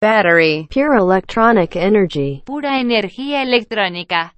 battery, pure electronic energy, pura energía electrónica,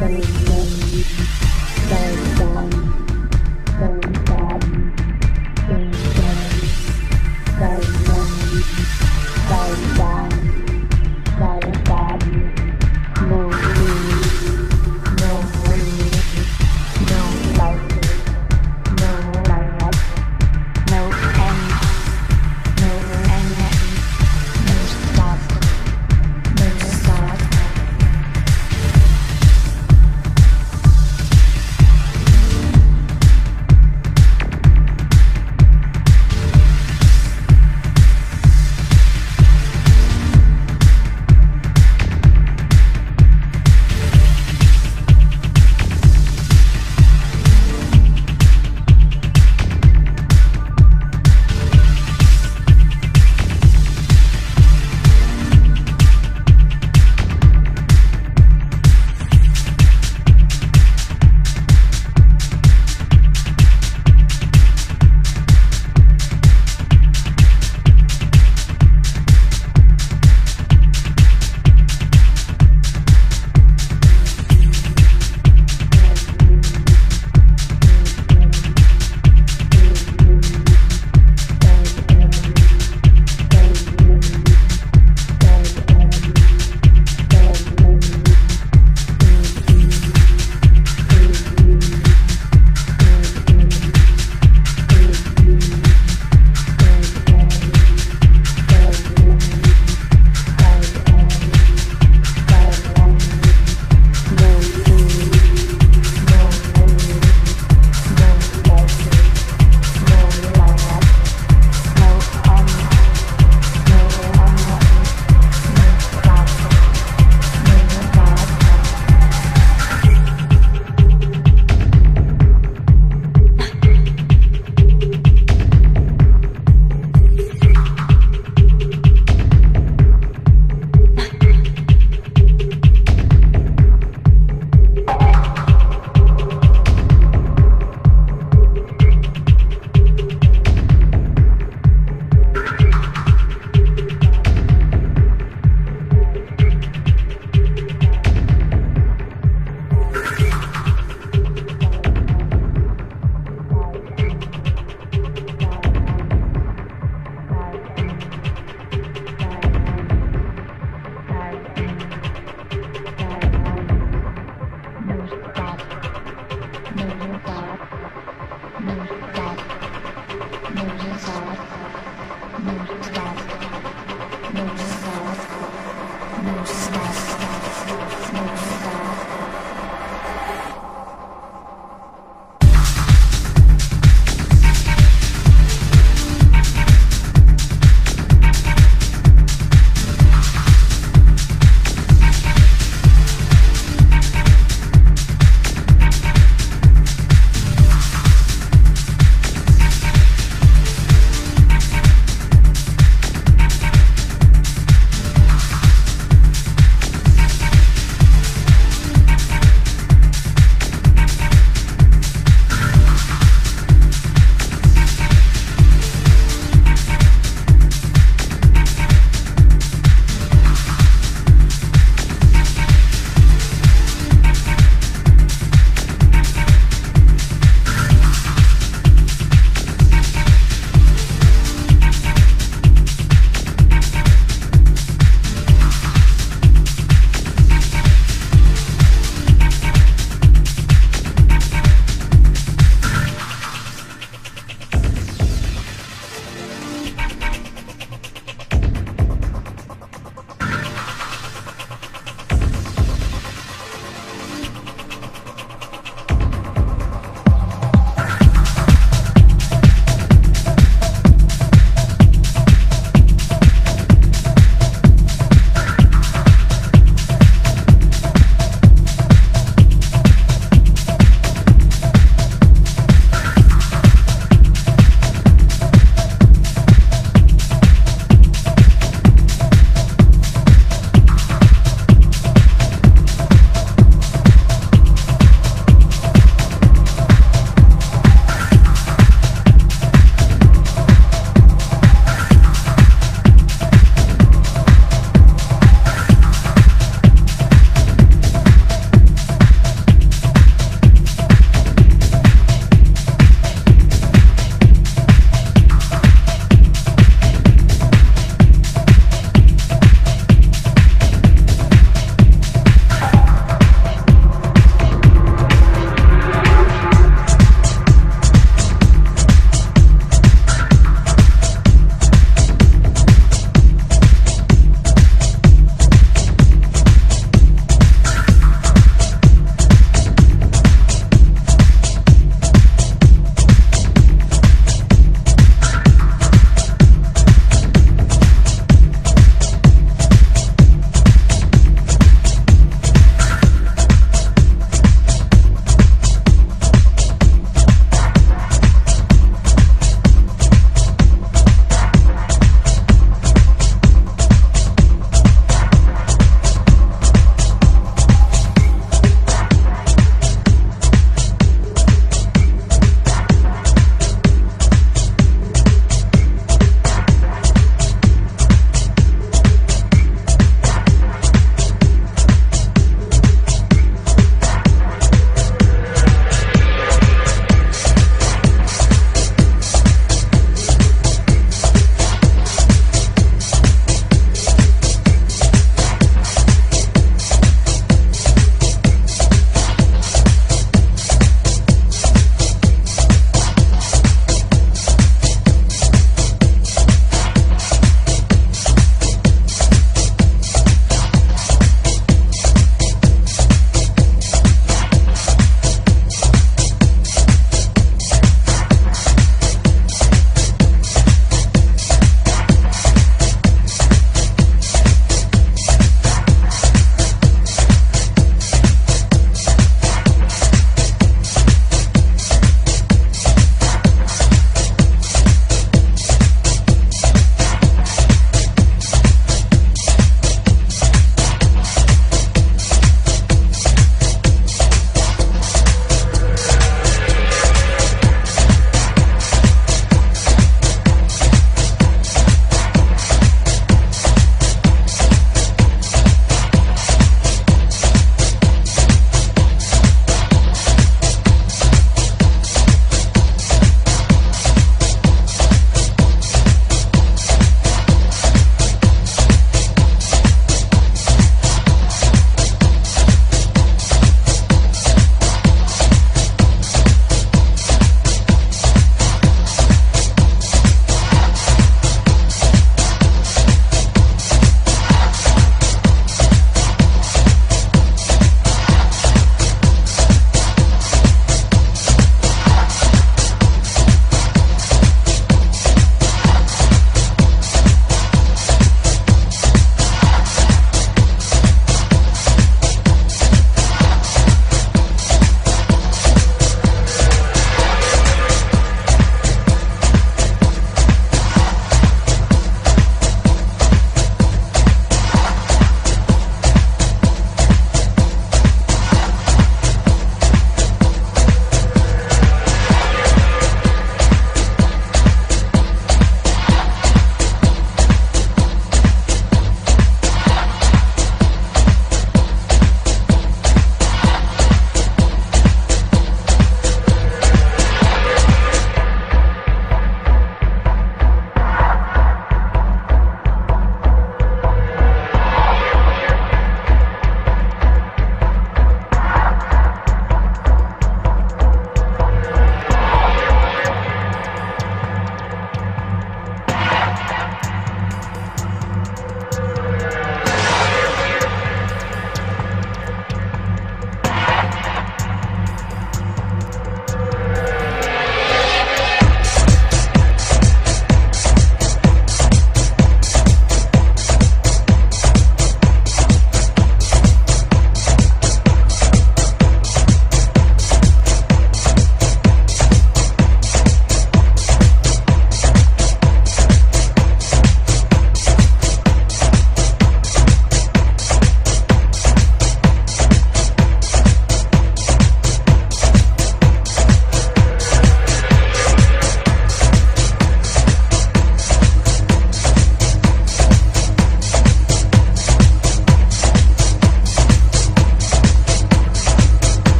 Thank you.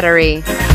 Battery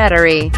battery